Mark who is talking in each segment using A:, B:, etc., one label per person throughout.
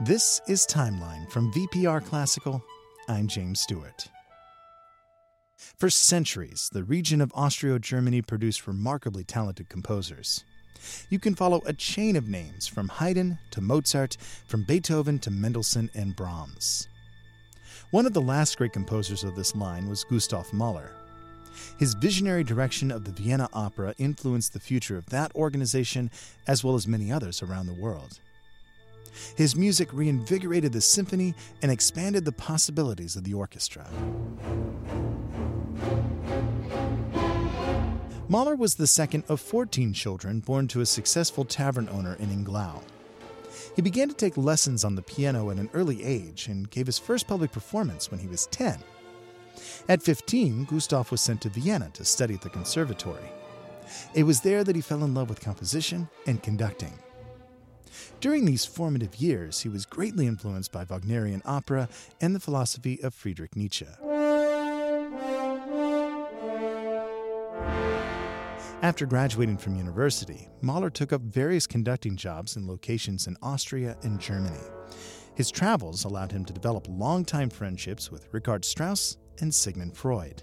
A: This is Timeline from VPR Classical. I'm James Stewart. For centuries, the region of Austro Germany produced remarkably talented composers. You can follow a chain of names from Haydn to Mozart, from Beethoven to Mendelssohn and Brahms. One of the last great composers of this line was Gustav Mahler. His visionary direction of the Vienna Opera influenced the future of that organization as well as many others around the world. His music reinvigorated the symphony and expanded the possibilities of the orchestra. Mahler was the second of 14 children born to a successful tavern owner in Iglau. He began to take lessons on the piano at an early age and gave his first public performance when he was 10. At 15, Gustav was sent to Vienna to study at the conservatory. It was there that he fell in love with composition and conducting. During these formative years, he was greatly influenced by Wagnerian opera and the philosophy of Friedrich Nietzsche. After graduating from university, Mahler took up various conducting jobs in locations in Austria and Germany. His travels allowed him to develop long-time friendships with Richard Strauss and Sigmund Freud.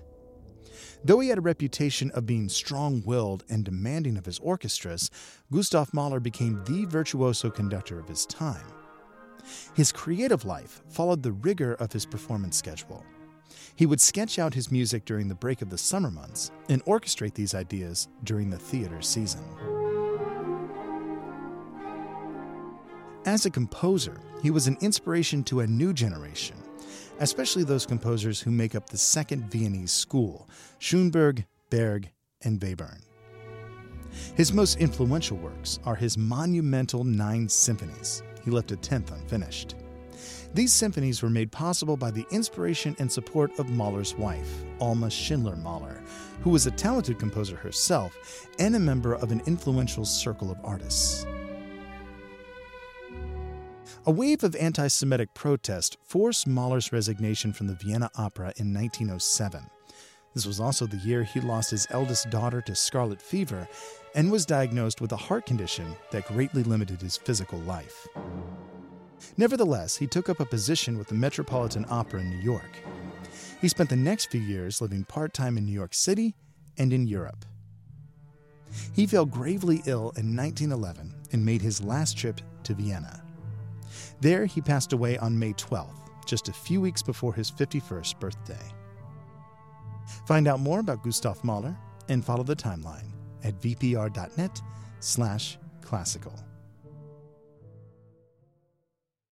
A: Though he had a reputation of being strong willed and demanding of his orchestras, Gustav Mahler became the virtuoso conductor of his time. His creative life followed the rigor of his performance schedule. He would sketch out his music during the break of the summer months and orchestrate these ideas during the theater season. As a composer, he was an inspiration to a new generation especially those composers who make up the second Viennese school Schoenberg, Berg, and Webern. His most influential works are his monumental nine symphonies. He left a tenth unfinished. These symphonies were made possible by the inspiration and support of Mahler's wife, Alma Schindler Mahler, who was a talented composer herself and a member of an influential circle of artists. A wave of anti Semitic protest forced Mahler's resignation from the Vienna Opera in 1907. This was also the year he lost his eldest daughter to scarlet fever and was diagnosed with a heart condition that greatly limited his physical life. Nevertheless, he took up a position with the Metropolitan Opera in New York. He spent the next few years living part time in New York City and in Europe. He fell gravely ill in 1911 and made his last trip to Vienna. There, he passed away on May 12th, just a few weeks before his 51st birthday. Find out more about Gustav Mahler and follow the timeline at vpr.net slash classical.